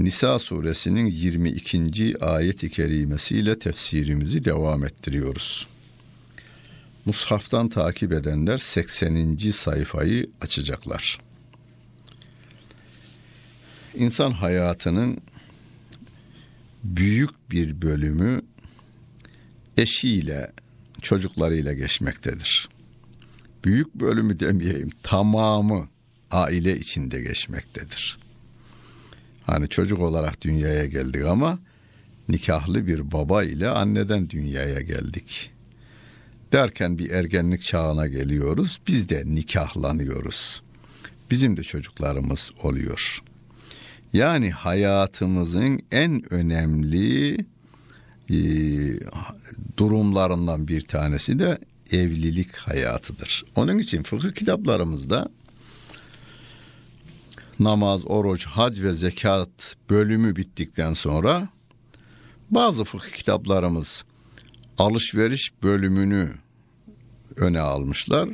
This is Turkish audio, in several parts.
Nisa suresinin 22. ayet-i kerimesiyle tefsirimizi devam ettiriyoruz. Mushaftan takip edenler 80. sayfayı açacaklar. İnsan hayatının büyük bir bölümü eşiyle, çocuklarıyla geçmektedir. Büyük bölümü demeyeyim, tamamı aile içinde geçmektedir. Hani çocuk olarak dünyaya geldik ama nikahlı bir baba ile anneden dünyaya geldik. Derken bir ergenlik çağına geliyoruz. Biz de nikahlanıyoruz. Bizim de çocuklarımız oluyor. Yani hayatımızın en önemli e, durumlarından bir tanesi de evlilik hayatıdır. Onun için fıkıh kitaplarımızda namaz, oruç, hac ve zekat bölümü bittikten sonra bazı fıkıh kitaplarımız alışveriş bölümünü öne almışlar.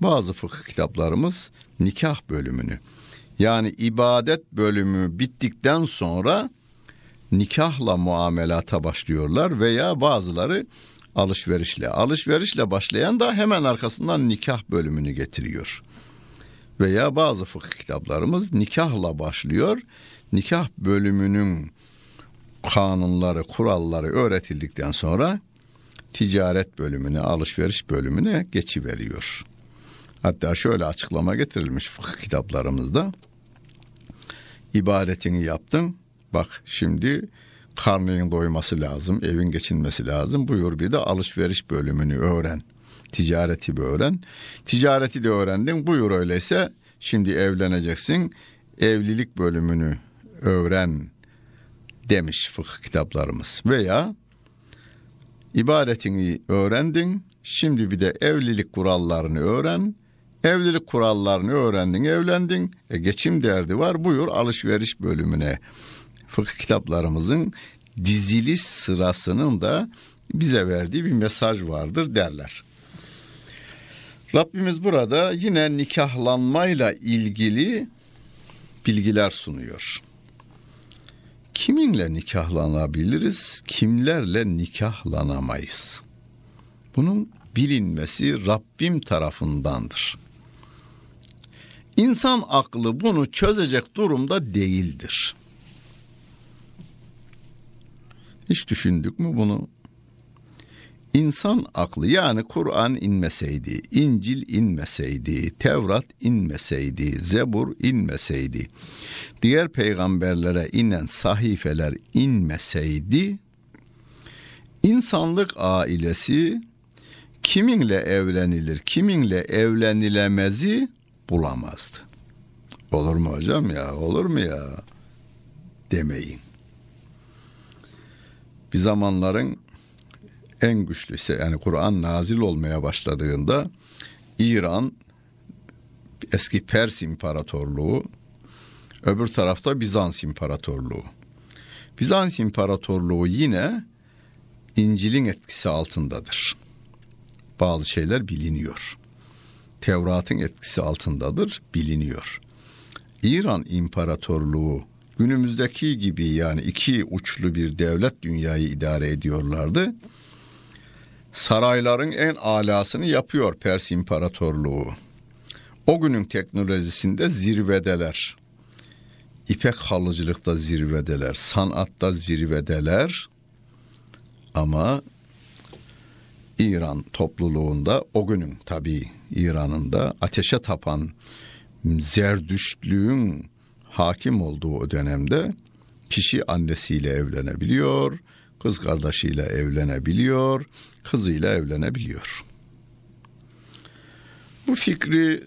Bazı fıkıh kitaplarımız nikah bölümünü. Yani ibadet bölümü bittikten sonra nikahla muamelata başlıyorlar veya bazıları alışverişle. Alışverişle başlayan da hemen arkasından nikah bölümünü getiriyor veya bazı fıkıh kitaplarımız nikahla başlıyor. Nikah bölümünün kanunları, kuralları öğretildikten sonra ticaret bölümüne, alışveriş bölümüne geçiveriyor. Hatta şöyle açıklama getirilmiş fıkıh kitaplarımızda. İbadetini yaptın. Bak şimdi karnının doyması lazım, evin geçinmesi lazım. Buyur bir de alışveriş bölümünü öğren ticareti bir öğren. Ticareti de öğrendin. Buyur öyleyse şimdi evleneceksin. Evlilik bölümünü öğren demiş fıkıh kitaplarımız. Veya ibadetini öğrendin. Şimdi bir de evlilik kurallarını öğren. Evlilik kurallarını öğrendin, evlendin. E, geçim derdi var. Buyur alışveriş bölümüne. Fıkıh kitaplarımızın diziliş sırasının da bize verdiği bir mesaj vardır derler. Rabbimiz burada yine nikahlanmayla ilgili bilgiler sunuyor. Kiminle nikahlanabiliriz, kimlerle nikahlanamayız? Bunun bilinmesi Rabbim tarafındandır. İnsan aklı bunu çözecek durumda değildir. Hiç düşündük mü bunu? İnsan aklı yani Kur'an inmeseydi, İncil inmeseydi, Tevrat inmeseydi, Zebur inmeseydi, diğer peygamberlere inen sahifeler inmeseydi, insanlık ailesi kiminle evlenilir, kiminle evlenilemezi bulamazdı. Olur mu hocam ya, olur mu ya demeyin. Bir zamanların en güçlüyse yani Kur'an nazil olmaya başladığında İran eski Pers İmparatorluğu öbür tarafta Bizans İmparatorluğu. Bizans İmparatorluğu yine İncil'in etkisi altındadır. Bazı şeyler biliniyor. Tevrat'ın etkisi altındadır, biliniyor. İran İmparatorluğu günümüzdeki gibi yani iki uçlu bir devlet dünyayı idare ediyorlardı sarayların en alasını yapıyor Pers İmparatorluğu. O günün teknolojisinde zirvedeler. İpek halıcılıkta zirvedeler, sanatta zirvedeler. Ama İran topluluğunda o günün tabi İran'ın da ateşe tapan zerdüştlüğün hakim olduğu o dönemde kişi annesiyle evlenebiliyor, kız kardeşiyle evlenebiliyor, kızıyla evlenebiliyor. Bu fikri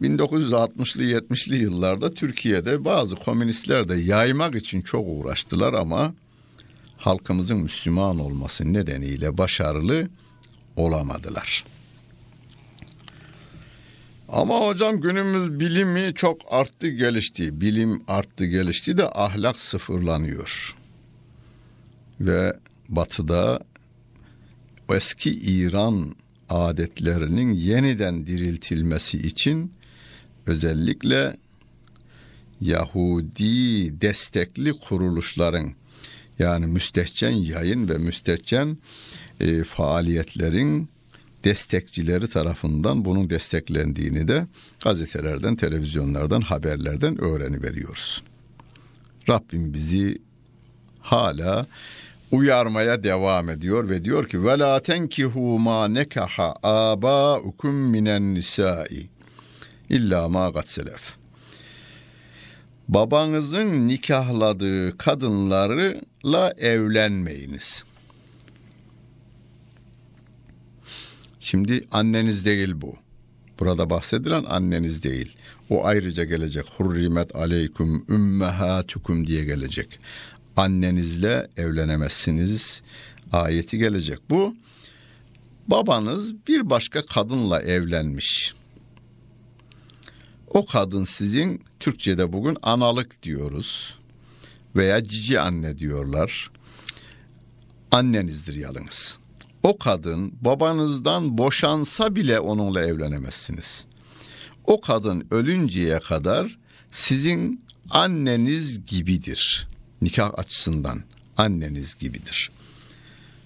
1960'lı 70'li yıllarda Türkiye'de bazı komünistler de yaymak için çok uğraştılar ama halkımızın Müslüman olması nedeniyle başarılı olamadılar. Ama hocam günümüz bilimi çok arttı gelişti. Bilim arttı gelişti de ahlak sıfırlanıyor. Ve batıda eski İran adetlerinin yeniden diriltilmesi için özellikle Yahudi destekli kuruluşların yani müstehcen yayın ve müstehcen e, faaliyetlerin destekçileri tarafından bunun desteklendiğini de gazetelerden, televizyonlardan, haberlerden öğreniveriyoruz. Rabbim bizi hala uyarmaya devam ediyor ve diyor ki tenkihu ma nekaha abaukum minen nisai illa ma gat selef. Babanızın nikahladığı kadınlarla evlenmeyiniz. Şimdi anneniz değil bu. Burada bahsedilen anneniz değil. O ayrıca gelecek. Hurrimet aleyküm ümmehatukum diye gelecek. Annenizle evlenemezsiniz. Ayeti gelecek. Bu babanız bir başka kadınla evlenmiş. O kadın sizin Türkçe'de bugün analık diyoruz veya cici anne diyorlar. Annenizdir yalınız o kadın babanızdan boşansa bile onunla evlenemezsiniz. O kadın ölünceye kadar sizin anneniz gibidir. Nikah açısından anneniz gibidir.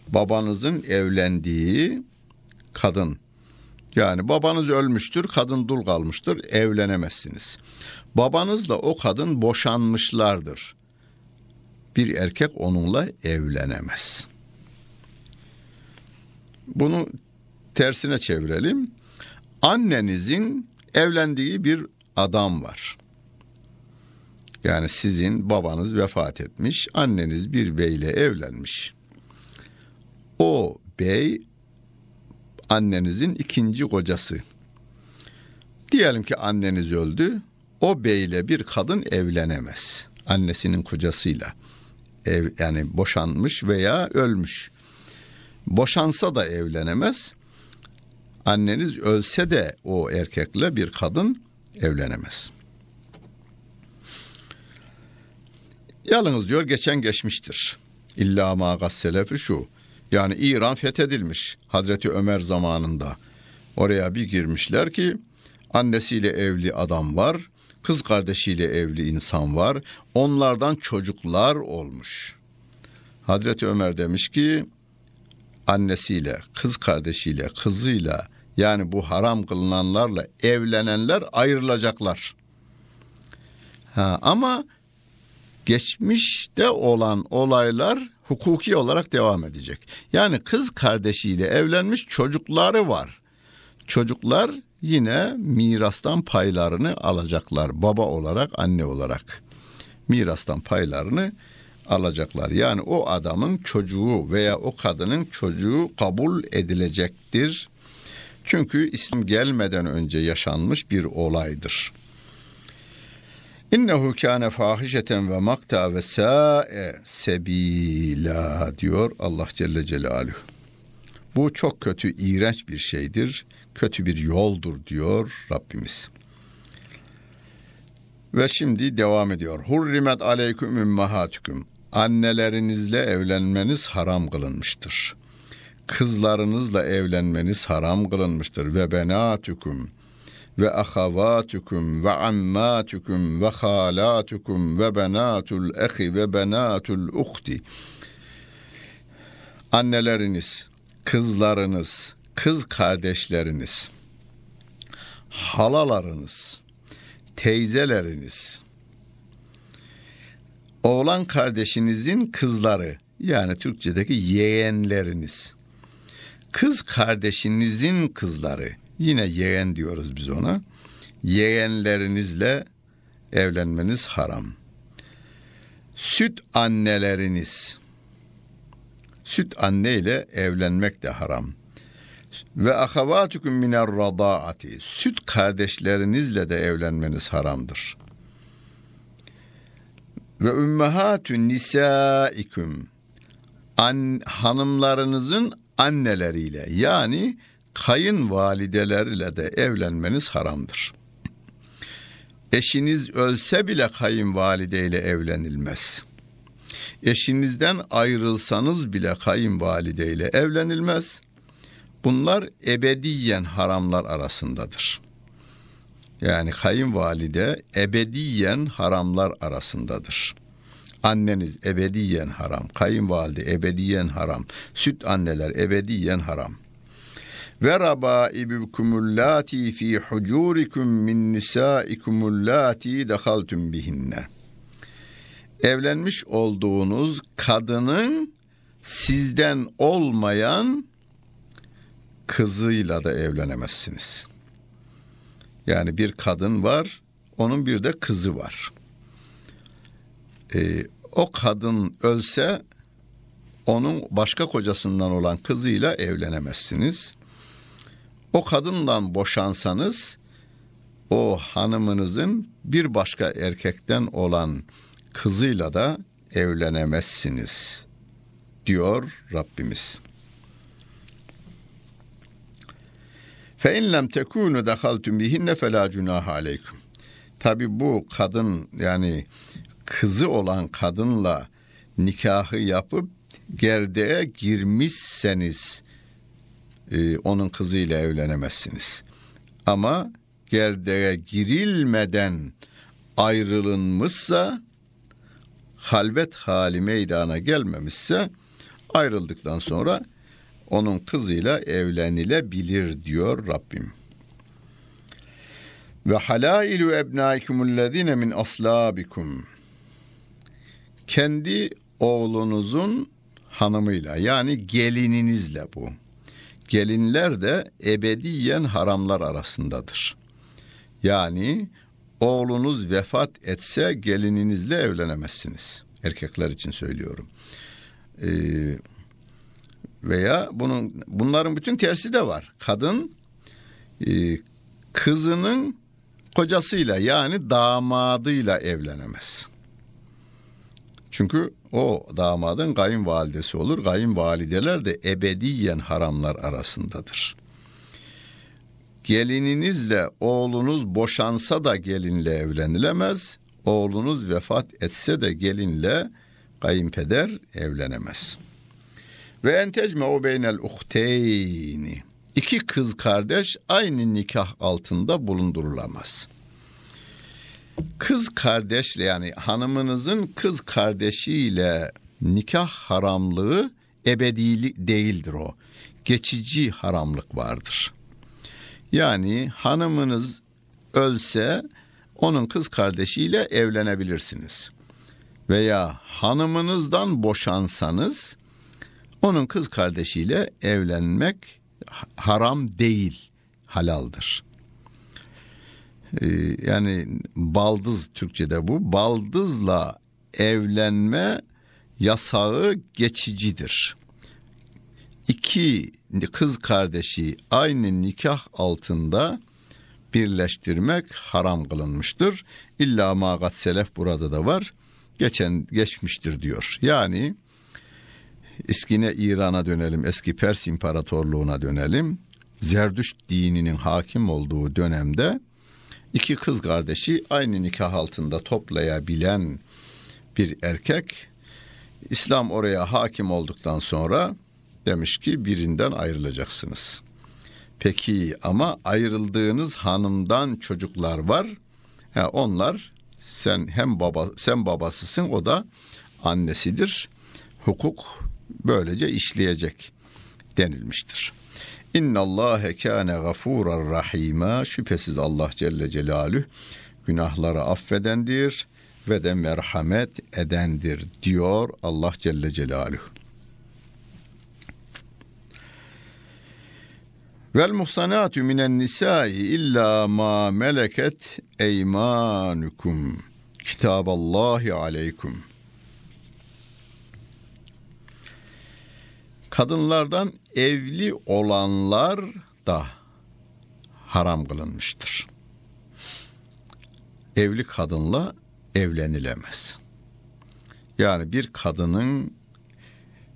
Babanızın evlendiği kadın yani babanız ölmüştür, kadın dul kalmıştır, evlenemezsiniz. Babanızla o kadın boşanmışlardır. Bir erkek onunla evlenemez.'' Bunu tersine çevirelim. Annenizin evlendiği bir adam var. Yani sizin babanız vefat etmiş, anneniz bir beyle evlenmiş. O bey annenizin ikinci kocası. Diyelim ki anneniz öldü, o beyle bir kadın evlenemez. Annesinin kocasıyla. Ev, yani boşanmış veya ölmüş. Boşansa da evlenemez. Anneniz ölse de o erkekle bir kadın evlenemez. Yalnız diyor geçen geçmiştir. İlla ma gasselefi şu. Yani İran fethedilmiş Hazreti Ömer zamanında. Oraya bir girmişler ki annesiyle evli adam var, kız kardeşiyle evli insan var. Onlardan çocuklar olmuş. Hazreti Ömer demiş ki annesiyle, kız kardeşiyle, kızıyla yani bu haram kılınanlarla evlenenler ayrılacaklar. Ha, ama geçmişte olan olaylar hukuki olarak devam edecek. Yani kız kardeşiyle evlenmiş çocukları var. Çocuklar yine mirastan paylarını alacaklar baba olarak, anne olarak. Mirastan paylarını alacaklar. Yani o adamın çocuğu veya o kadının çocuğu kabul edilecektir. Çünkü İslam gelmeden önce yaşanmış bir olaydır. İnnehu kâne fahişeten ve makta ve sâe sebila diyor Allah Celle Celaluhu. Bu çok kötü, iğrenç bir şeydir. Kötü bir yoldur diyor Rabbimiz. Ve şimdi devam ediyor. Hurrimet aleyküm ümmahatüküm annelerinizle evlenmeniz haram kılınmıştır. Kızlarınızla evlenmeniz haram kılınmıştır. Ve benatukum ve ahavatukum ve ammatukum ve halatukum ve benatul ehi ve benatul uhti. Anneleriniz, kızlarınız, kız kardeşleriniz, halalarınız, teyzeleriniz, oğlan kardeşinizin kızları yani Türkçedeki yeğenleriniz. Kız kardeşinizin kızları yine yeğen diyoruz biz ona. Yeğenlerinizle evlenmeniz haram. Süt anneleriniz. Süt anne ile evlenmek de haram. Ve ahavatukum miner radaati. Süt kardeşlerinizle de evlenmeniz haramdır ve ümmehatun nisaikum an, hanımlarınızın anneleriyle yani kayınvalideleriyle de evlenmeniz haramdır. Eşiniz ölse bile kayınvalideyle evlenilmez. Eşinizden ayrılsanız bile kayınvalideyle evlenilmez. Bunlar ebediyen haramlar arasındadır. Yani kayınvalide ebediyen haramlar arasındadır. Anneniz ebediyen haram, kayınvalide ebediyen haram, süt anneler ebediyen haram. Ve rabaibukumul lati fi hucurikum min nisaikumul lati dehaltum bihinne. Evlenmiş olduğunuz kadının sizden olmayan kızıyla da evlenemezsiniz. Yani bir kadın var, onun bir de kızı var. Ee, o kadın ölse onun başka kocasından olan kızıyla evlenemezsiniz. O kadından boşansanız o hanımınızın bir başka erkekten olan kızıyla da evlenemezsiniz diyor Rabbimiz. Fe in lem tekunu dehaltum bihinne fela cunah aleykum. Tabi bu kadın yani kızı olan kadınla nikahı yapıp gerdeğe girmişseniz e, onun kızıyla evlenemezsiniz. Ama gerdeğe girilmeden ayrılınmışsa halvet hali meydana gelmemişse ayrıldıktan sonra onun kızıyla evlenilebilir diyor Rabbim. Ve halailu ebnaikumullezine min aslabikum. Kendi oğlunuzun hanımıyla yani gelininizle bu. Gelinler de ebediyen haramlar arasındadır. Yani oğlunuz vefat etse gelininizle evlenemezsiniz. Erkekler için söylüyorum. Ee, veya bunun bunların bütün tersi de var. Kadın e, kızının kocasıyla yani damadıyla evlenemez. Çünkü o damadın kayınvalidesi olur. Kayınvalideler de ebediyen haramlar arasındadır. Gelininizle oğlunuz boşansa da gelinle evlenilemez. Oğlunuz vefat etse de gelinle kayınpeder evlenemez.'' Ve entecme o beynel uhteyni. İki kız kardeş aynı nikah altında bulundurulamaz. Kız kardeşle yani hanımınızın kız kardeşiyle nikah haramlığı ebedi değildir o. Geçici haramlık vardır. Yani hanımınız ölse onun kız kardeşiyle evlenebilirsiniz. Veya hanımınızdan boşansanız onun kız kardeşiyle evlenmek haram değil, halaldır. Ee, yani baldız Türkçe'de bu. Baldızla evlenme yasağı geçicidir. İki kız kardeşi aynı nikah altında birleştirmek haram kılınmıştır. İlla magat selef burada da var. Geçen geçmiştir diyor. Yani Eskine İran'a dönelim, eski Pers İmparatorluğu'na dönelim. Zerdüşt dininin hakim olduğu dönemde iki kız kardeşi aynı nikah altında toplayabilen bir erkek İslam oraya hakim olduktan sonra demiş ki birinden ayrılacaksınız. Peki ama ayrıldığınız hanımdan çocuklar var. Ha, onlar sen hem baba sen babasısın o da annesidir. Hukuk böylece işleyecek denilmiştir. İnna Allahe kâne gafûrar rahîmâ şüphesiz Allah Celle Celalü günahları affedendir ve de merhamet edendir diyor Allah Celle Celaluhu. Vel muhsanatu minen nisai illa ma meleket eymanukum. Kitaballahi aleykum. Kadınlardan evli olanlar da haram kılınmıştır. Evli kadınla evlenilemez. Yani bir kadının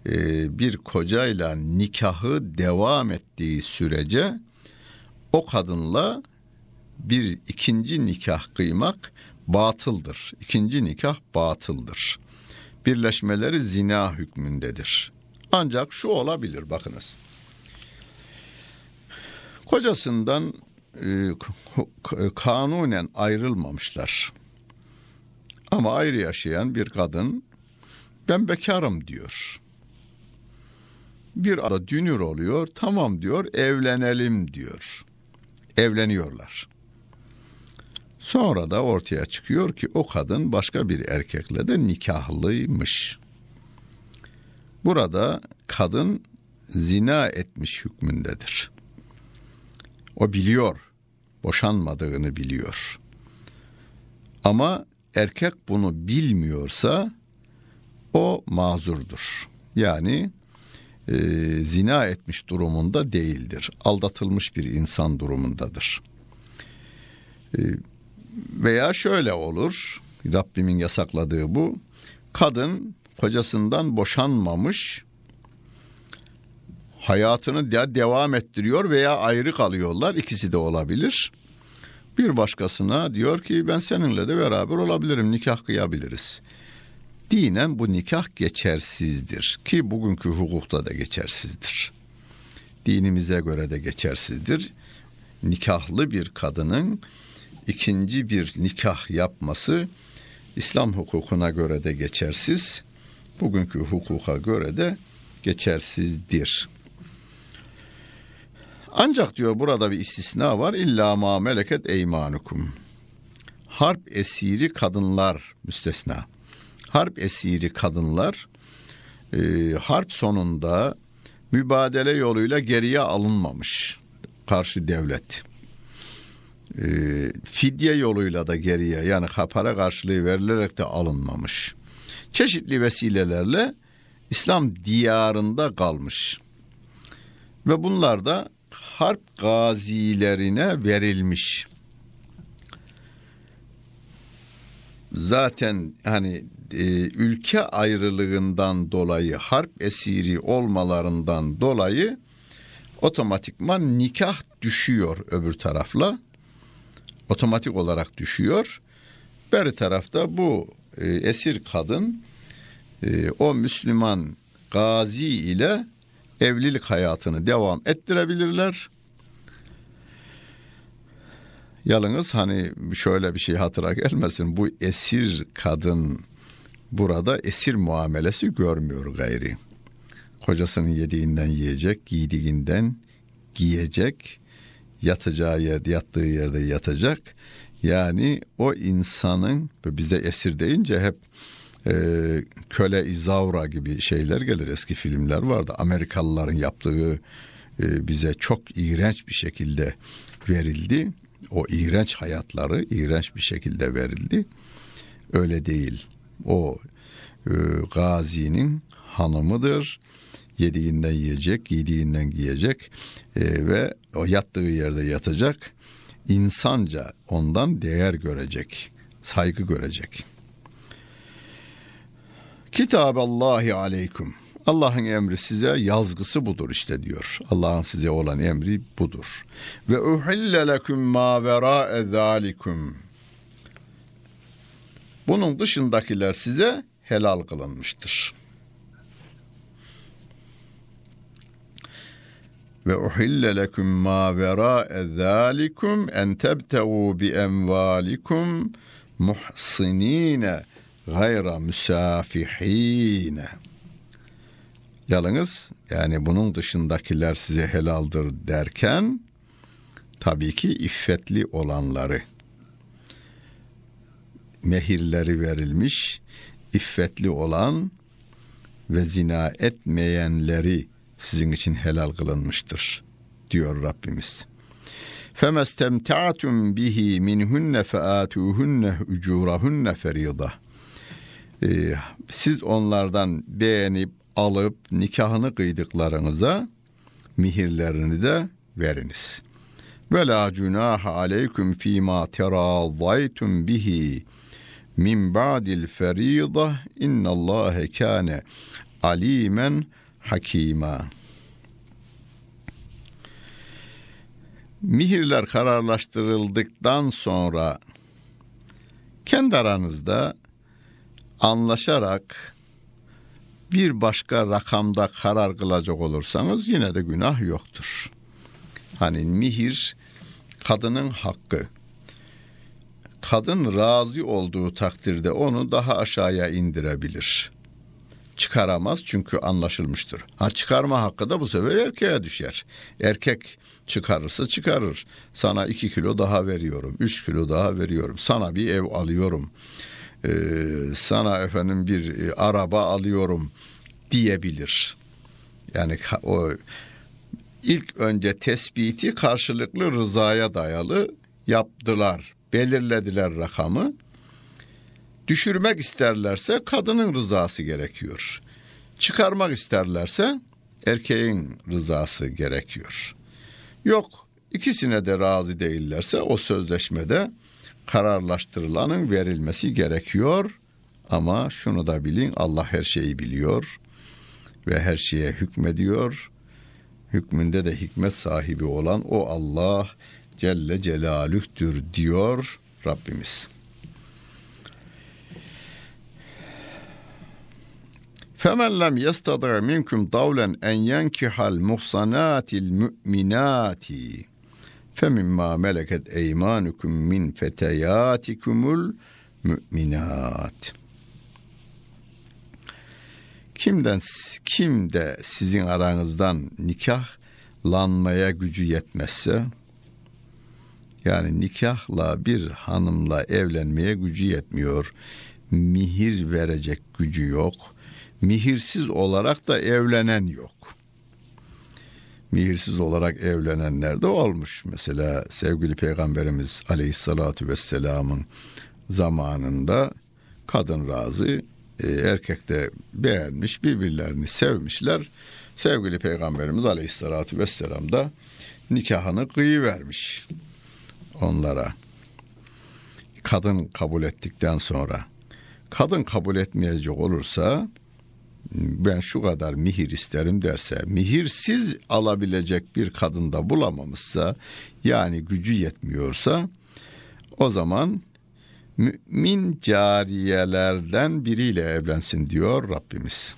e, bir kocayla nikahı devam ettiği sürece o kadınla bir ikinci nikah kıymak batıldır. İkinci nikah batıldır. Birleşmeleri zina hükmündedir. Ancak şu olabilir bakınız. Kocasından e, kanunen ayrılmamışlar. Ama ayrı yaşayan bir kadın ben bekarım diyor. Bir ada dünür oluyor. Tamam diyor evlenelim diyor. Evleniyorlar. Sonra da ortaya çıkıyor ki o kadın başka bir erkekle de nikahlıymış. Burada kadın zina etmiş hükmündedir. O biliyor, boşanmadığını biliyor. Ama erkek bunu bilmiyorsa o mazurdur. Yani e, zina etmiş durumunda değildir. Aldatılmış bir insan durumundadır. E, veya şöyle olur. Rabbimin yasakladığı bu. Kadın kocasından boşanmamış hayatını de devam ettiriyor veya ayrı kalıyorlar. İkisi de olabilir. Bir başkasına diyor ki ben seninle de beraber olabilirim, nikah kıyabiliriz. Dinen bu nikah geçersizdir ki bugünkü hukukta da geçersizdir. Dinimize göre de geçersizdir. Nikahlı bir kadının ikinci bir nikah yapması İslam hukukuna göre de geçersiz, bugünkü hukuka göre de geçersizdir. Ancak diyor burada bir istisna var. İlla ma meleket eymanukum. Harp esiri kadınlar müstesna. Harp esiri kadınlar e, harp sonunda mübadele yoluyla geriye alınmamış karşı devlet. E, fidye yoluyla da geriye yani para karşılığı verilerek de alınmamış. Çeşitli vesilelerle İslam diyarında kalmış. Ve bunlar da harp gazilerine verilmiş. Zaten hani e, ülke ayrılığından dolayı harp esiri olmalarından dolayı otomatikman nikah düşüyor öbür tarafla. Otomatik olarak düşüyor. Beri tarafta bu e, esir kadın e, o Müslüman gazi ile evlilik hayatını devam ettirebilirler. Yalnız hani şöyle bir şey hatıra gelmesin. Bu esir kadın burada esir muamelesi görmüyor gayri. Kocasının yediğinden yiyecek, giydiğinden giyecek, yatacağı yerde, yattığı yerde yatacak. Yani o insanın bizde esir deyince hep e, köle izavra gibi şeyler gelir. Eski filmler vardı. Amerikalıların yaptığı e, bize çok iğrenç bir şekilde verildi. O iğrenç hayatları iğrenç bir şekilde verildi. Öyle değil. O e, gazinin hanımıdır. Yediğinden yiyecek, giydiğinden giyecek e, ve o yattığı yerde yatacak. İnsanca ondan değer görecek, saygı görecek. Kitaballahi aleyküm. Allah'ın emri size yazgısı budur işte diyor. Allah'ın size olan emri budur. Ve uhille leküm ma vera'e zalikum. Bunun dışındakiler size helal kılınmıştır. Ve uhille leküm ma vera'e zalikum en tebtevu bi emvalikum muhsinine gayra müsafihine. Yalnız yani bunun dışındakiler size helaldir derken tabii ki iffetli olanları mehirleri verilmiş iffetli olan ve zina etmeyenleri sizin için helal kılınmıştır diyor Rabbimiz. Femestemta'tum bihi minhunne featuhunne ucurahunne ferida. Ee, siz onlardan beğenip alıp nikahını kıydıklarınıza mihirlerini de veriniz. Ve la cunaha aleyküm fîmâ terazaytum bihi min ba'dil ferîda innallâhe kâne alîmen hakima. Mihirler kararlaştırıldıktan sonra kendi aranızda anlaşarak bir başka rakamda karar kılacak olursanız yine de günah yoktur. Hani mihir kadının hakkı. Kadın razı olduğu takdirde onu daha aşağıya indirebilir. Çıkaramaz çünkü anlaşılmıştır. Ha çıkarma hakkı da bu sefer erkeğe düşer. Erkek çıkarırsa çıkarır. Sana iki kilo daha veriyorum, üç kilo daha veriyorum. Sana bir ev alıyorum. Ee, sana efendim bir e, araba alıyorum diyebilir. Yani o ilk önce tespiti karşılıklı rızaya dayalı yaptılar. Belirlediler rakamı. Düşürmek isterlerse kadının rızası gerekiyor. Çıkarmak isterlerse erkeğin rızası gerekiyor. Yok ikisine de razı değillerse o sözleşmede kararlaştırılanın verilmesi gerekiyor. Ama şunu da bilin Allah her şeyi biliyor ve her şeye hükmediyor. Hükmünde de hikmet sahibi olan o Allah Celle Celaluh'tür diyor Rabbimiz. Femen lem yestada minkum davlen en yenkihal muhsanatil müminati femimma meleket eymanukum min feteyatikumul müminat. Kimden kim de sizin aranızdan nikahlanmaya gücü yetmezse yani nikahla bir hanımla evlenmeye gücü yetmiyor. Mihir verecek gücü yok.'' Mihirsiz olarak da evlenen yok. Mihirsiz olarak evlenenler de olmuş. Mesela sevgili Peygamberimiz Aleyhisselatü Vesselam'ın zamanında kadın razı, e, erkek de beğenmiş, birbirlerini sevmişler. Sevgili Peygamberimiz Aleyhisselatü Vesselam da nikahını kıyıvermiş onlara. Kadın kabul ettikten sonra. Kadın kabul etmeyecek olursa ben şu kadar mihir isterim derse, mihirsiz alabilecek bir kadında bulamamışsa, yani gücü yetmiyorsa, o zaman mümin cariyelerden biriyle evlensin diyor Rabbimiz.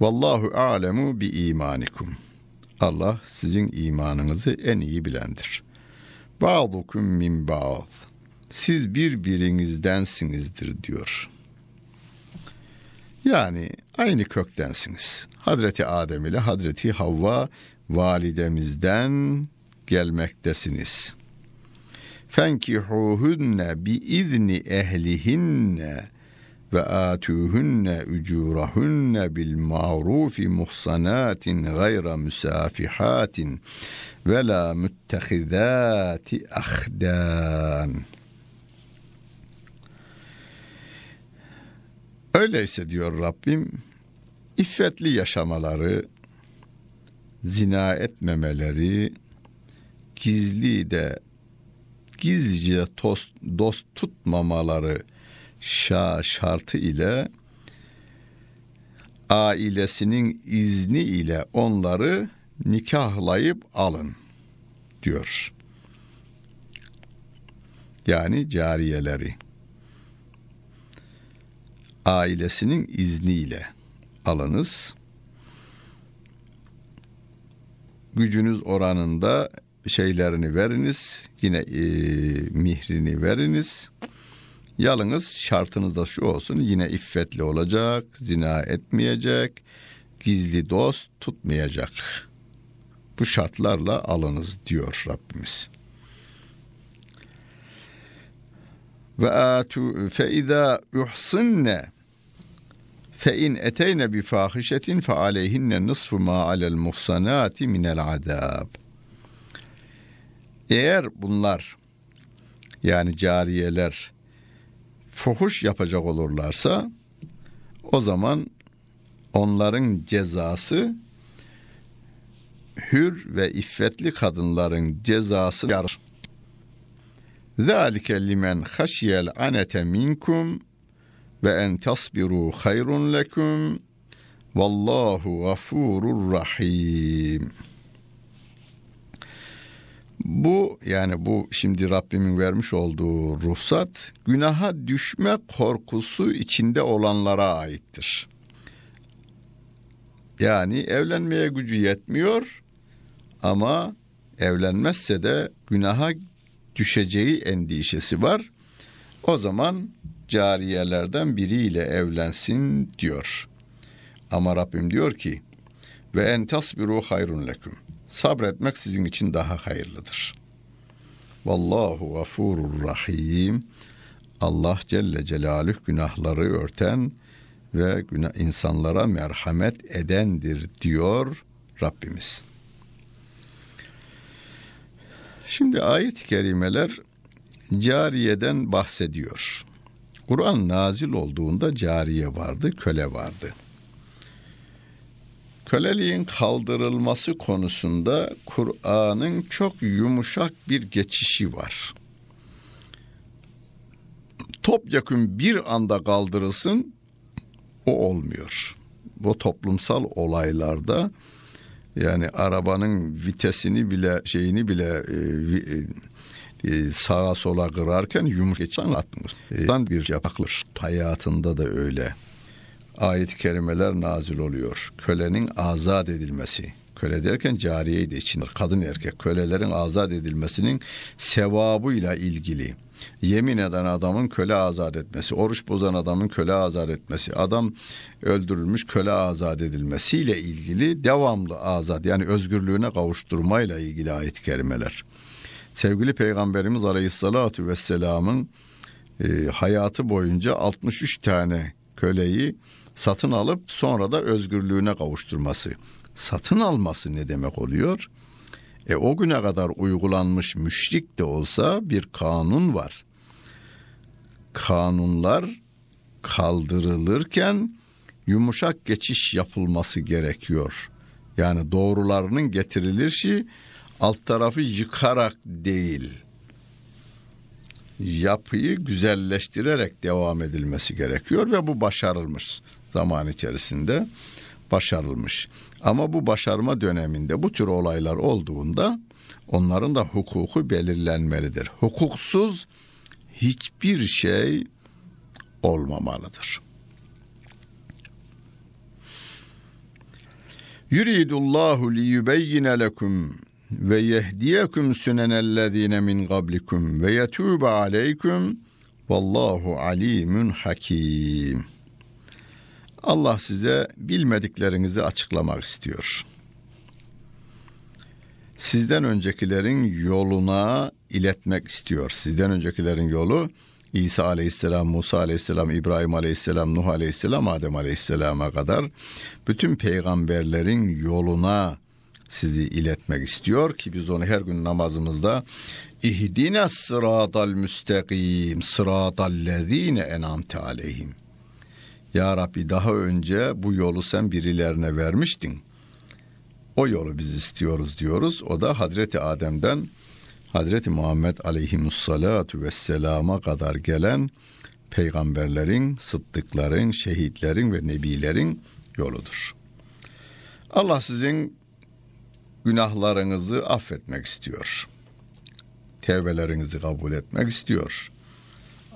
Vallahu alemu bi imanikum. Allah sizin imanınızı en iyi bilendir. Ba'dukum min ba'd. Siz birbirinizdensiniz,dir diyor. Yani aynı köktensiniz. Hazreti Adem ile Hazreti Havva validemizden gelmektesiniz. Fenkihuhunne bi izni ehlihinne ve atuhunne ucurahunne bil ma'rufi muhsanatin gayra müsafihatin ve la müttehidati ahdan. Öyleyse diyor Rabbim, iffetli yaşamaları, zina etmemeleri, gizli de gizlice dost, dost tutmamaları şa şartı ile ailesinin izni ile onları nikahlayıp alın diyor. Yani cariyeleri ailesinin izniyle alınız. Gücünüz oranında şeylerini veriniz. Yine e, mihrini veriniz. Yalınız şartınız da şu olsun. Yine iffetli olacak, zina etmeyecek, gizli dost tutmayacak. Bu şartlarla alınız diyor Rabbimiz. Ve atu fe iza uhsinne fe in eteyne bi fahişetin fe aleyhinne nisfu ma alel muhsanati minel azab. Eğer bunlar yani cariyeler fuhuş yapacak olurlarsa o zaman onların cezası hür ve iffetli kadınların cezası yarır. Limen haşiyel anete minkum ve en tasbiru hayrun lekum Vallahu gafurur rahim. Bu yani bu şimdi Rabbimin vermiş olduğu ruhsat günaha düşme korkusu içinde olanlara aittir. Yani evlenmeye gücü yetmiyor ama evlenmezse de günaha düşeceği endişesi var. O zaman cariyelerden biriyle evlensin diyor. Ama Rabbim diyor ki ve en tasbiru hayrun leküm. Sabretmek sizin için daha hayırlıdır. Vallahu gafurur rahim. Allah Celle Celaluhu günahları örten ve insanlara merhamet edendir diyor Rabbimiz. Şimdi ayet-i kerimeler cariyeden bahsediyor. Kur'an nazil olduğunda cariye vardı, köle vardı. Köleliğin kaldırılması konusunda Kur'an'ın çok yumuşak bir geçişi var. Topyekun bir anda kaldırılsın o olmuyor. Bu toplumsal olaylarda yani arabanın vitesini bile şeyini bile e, e, sağa sola kırarken yumuşak anlatmış. E, bir yapaklar. Hayatında da öyle. Ayet-i kerimeler nazil oluyor. Kölenin azat edilmesi. Köle derken cariyeyi de içindir. Kadın erkek kölelerin azat edilmesinin sevabıyla ilgili yemin eden adamın köle azat etmesi, oruç bozan adamın köle azat etmesi, adam öldürülmüş köle azat edilmesiyle ilgili devamlı azat yani özgürlüğüne kavuşturmayla ilgili ayet-i kerimeler. Sevgili Peygamberimiz Aleyhisselatü Vesselam'ın e, hayatı boyunca 63 tane köleyi satın alıp sonra da özgürlüğüne kavuşturması. Satın alması ne demek oluyor? E o güne kadar uygulanmış müşrik de olsa bir kanun var. Kanunlar kaldırılırken yumuşak geçiş yapılması gerekiyor. Yani doğrularının getirilişi alt tarafı yıkarak değil. Yapıyı güzelleştirerek devam edilmesi gerekiyor ve bu başarılmış zaman içerisinde başarılmış. Ama bu başarma döneminde bu tür olaylar olduğunda onların da hukuku belirlenmelidir. Hukuksuz hiçbir şey olmamalıdır. Yuridullahu li yubeyyine lekum ve yehdiyekum sünenellezine min qablikum ve yetûbe aleyküm vallahu alimun hakim. Allah size bilmediklerinizi açıklamak istiyor. Sizden öncekilerin yoluna iletmek istiyor. Sizden öncekilerin yolu İsa aleyhisselam, Musa aleyhisselam, İbrahim aleyhisselam, Nuh aleyhisselam, Adem aleyhisselama kadar bütün peygamberlerin yoluna sizi iletmek istiyor ki biz onu her gün namazımızda ihdine sıratal müstakim sıratal lezine enamte aleyhim ya Rabbi daha önce bu yolu sen birilerine vermiştin. O yolu biz istiyoruz diyoruz. O da Hazreti Adem'den Hazreti Muhammed aleyhimussalatu vesselama kadar gelen peygamberlerin, sıddıkların, şehitlerin ve nebilerin yoludur. Allah sizin günahlarınızı affetmek istiyor. Tevbelerinizi kabul etmek istiyor.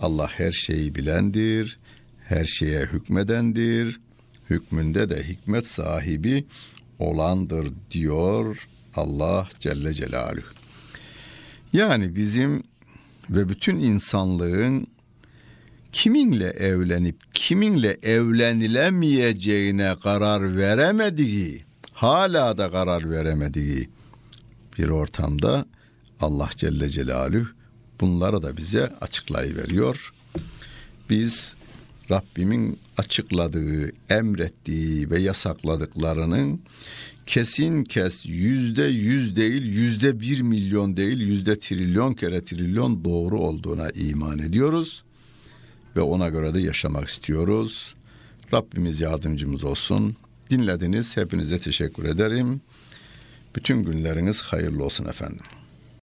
Allah her şeyi bilendir, her şeye hükmedendir, hükmünde de hikmet sahibi olandır diyor Allah Celle Celaluhu. Yani bizim ve bütün insanlığın kiminle evlenip kiminle evlenilemeyeceğine karar veremediği, hala da karar veremediği bir ortamda Allah Celle Celaluhu bunları da bize açıklayıveriyor. Biz Rabbimin açıkladığı, emrettiği ve yasakladıklarının kesin kes yüzde yüz değil, yüzde bir milyon değil, yüzde trilyon kere trilyon doğru olduğuna iman ediyoruz ve ona göre de yaşamak istiyoruz. Rabbimiz yardımcımız olsun. Dinlediniz. Hepinize teşekkür ederim. Bütün günleriniz hayırlı olsun efendim.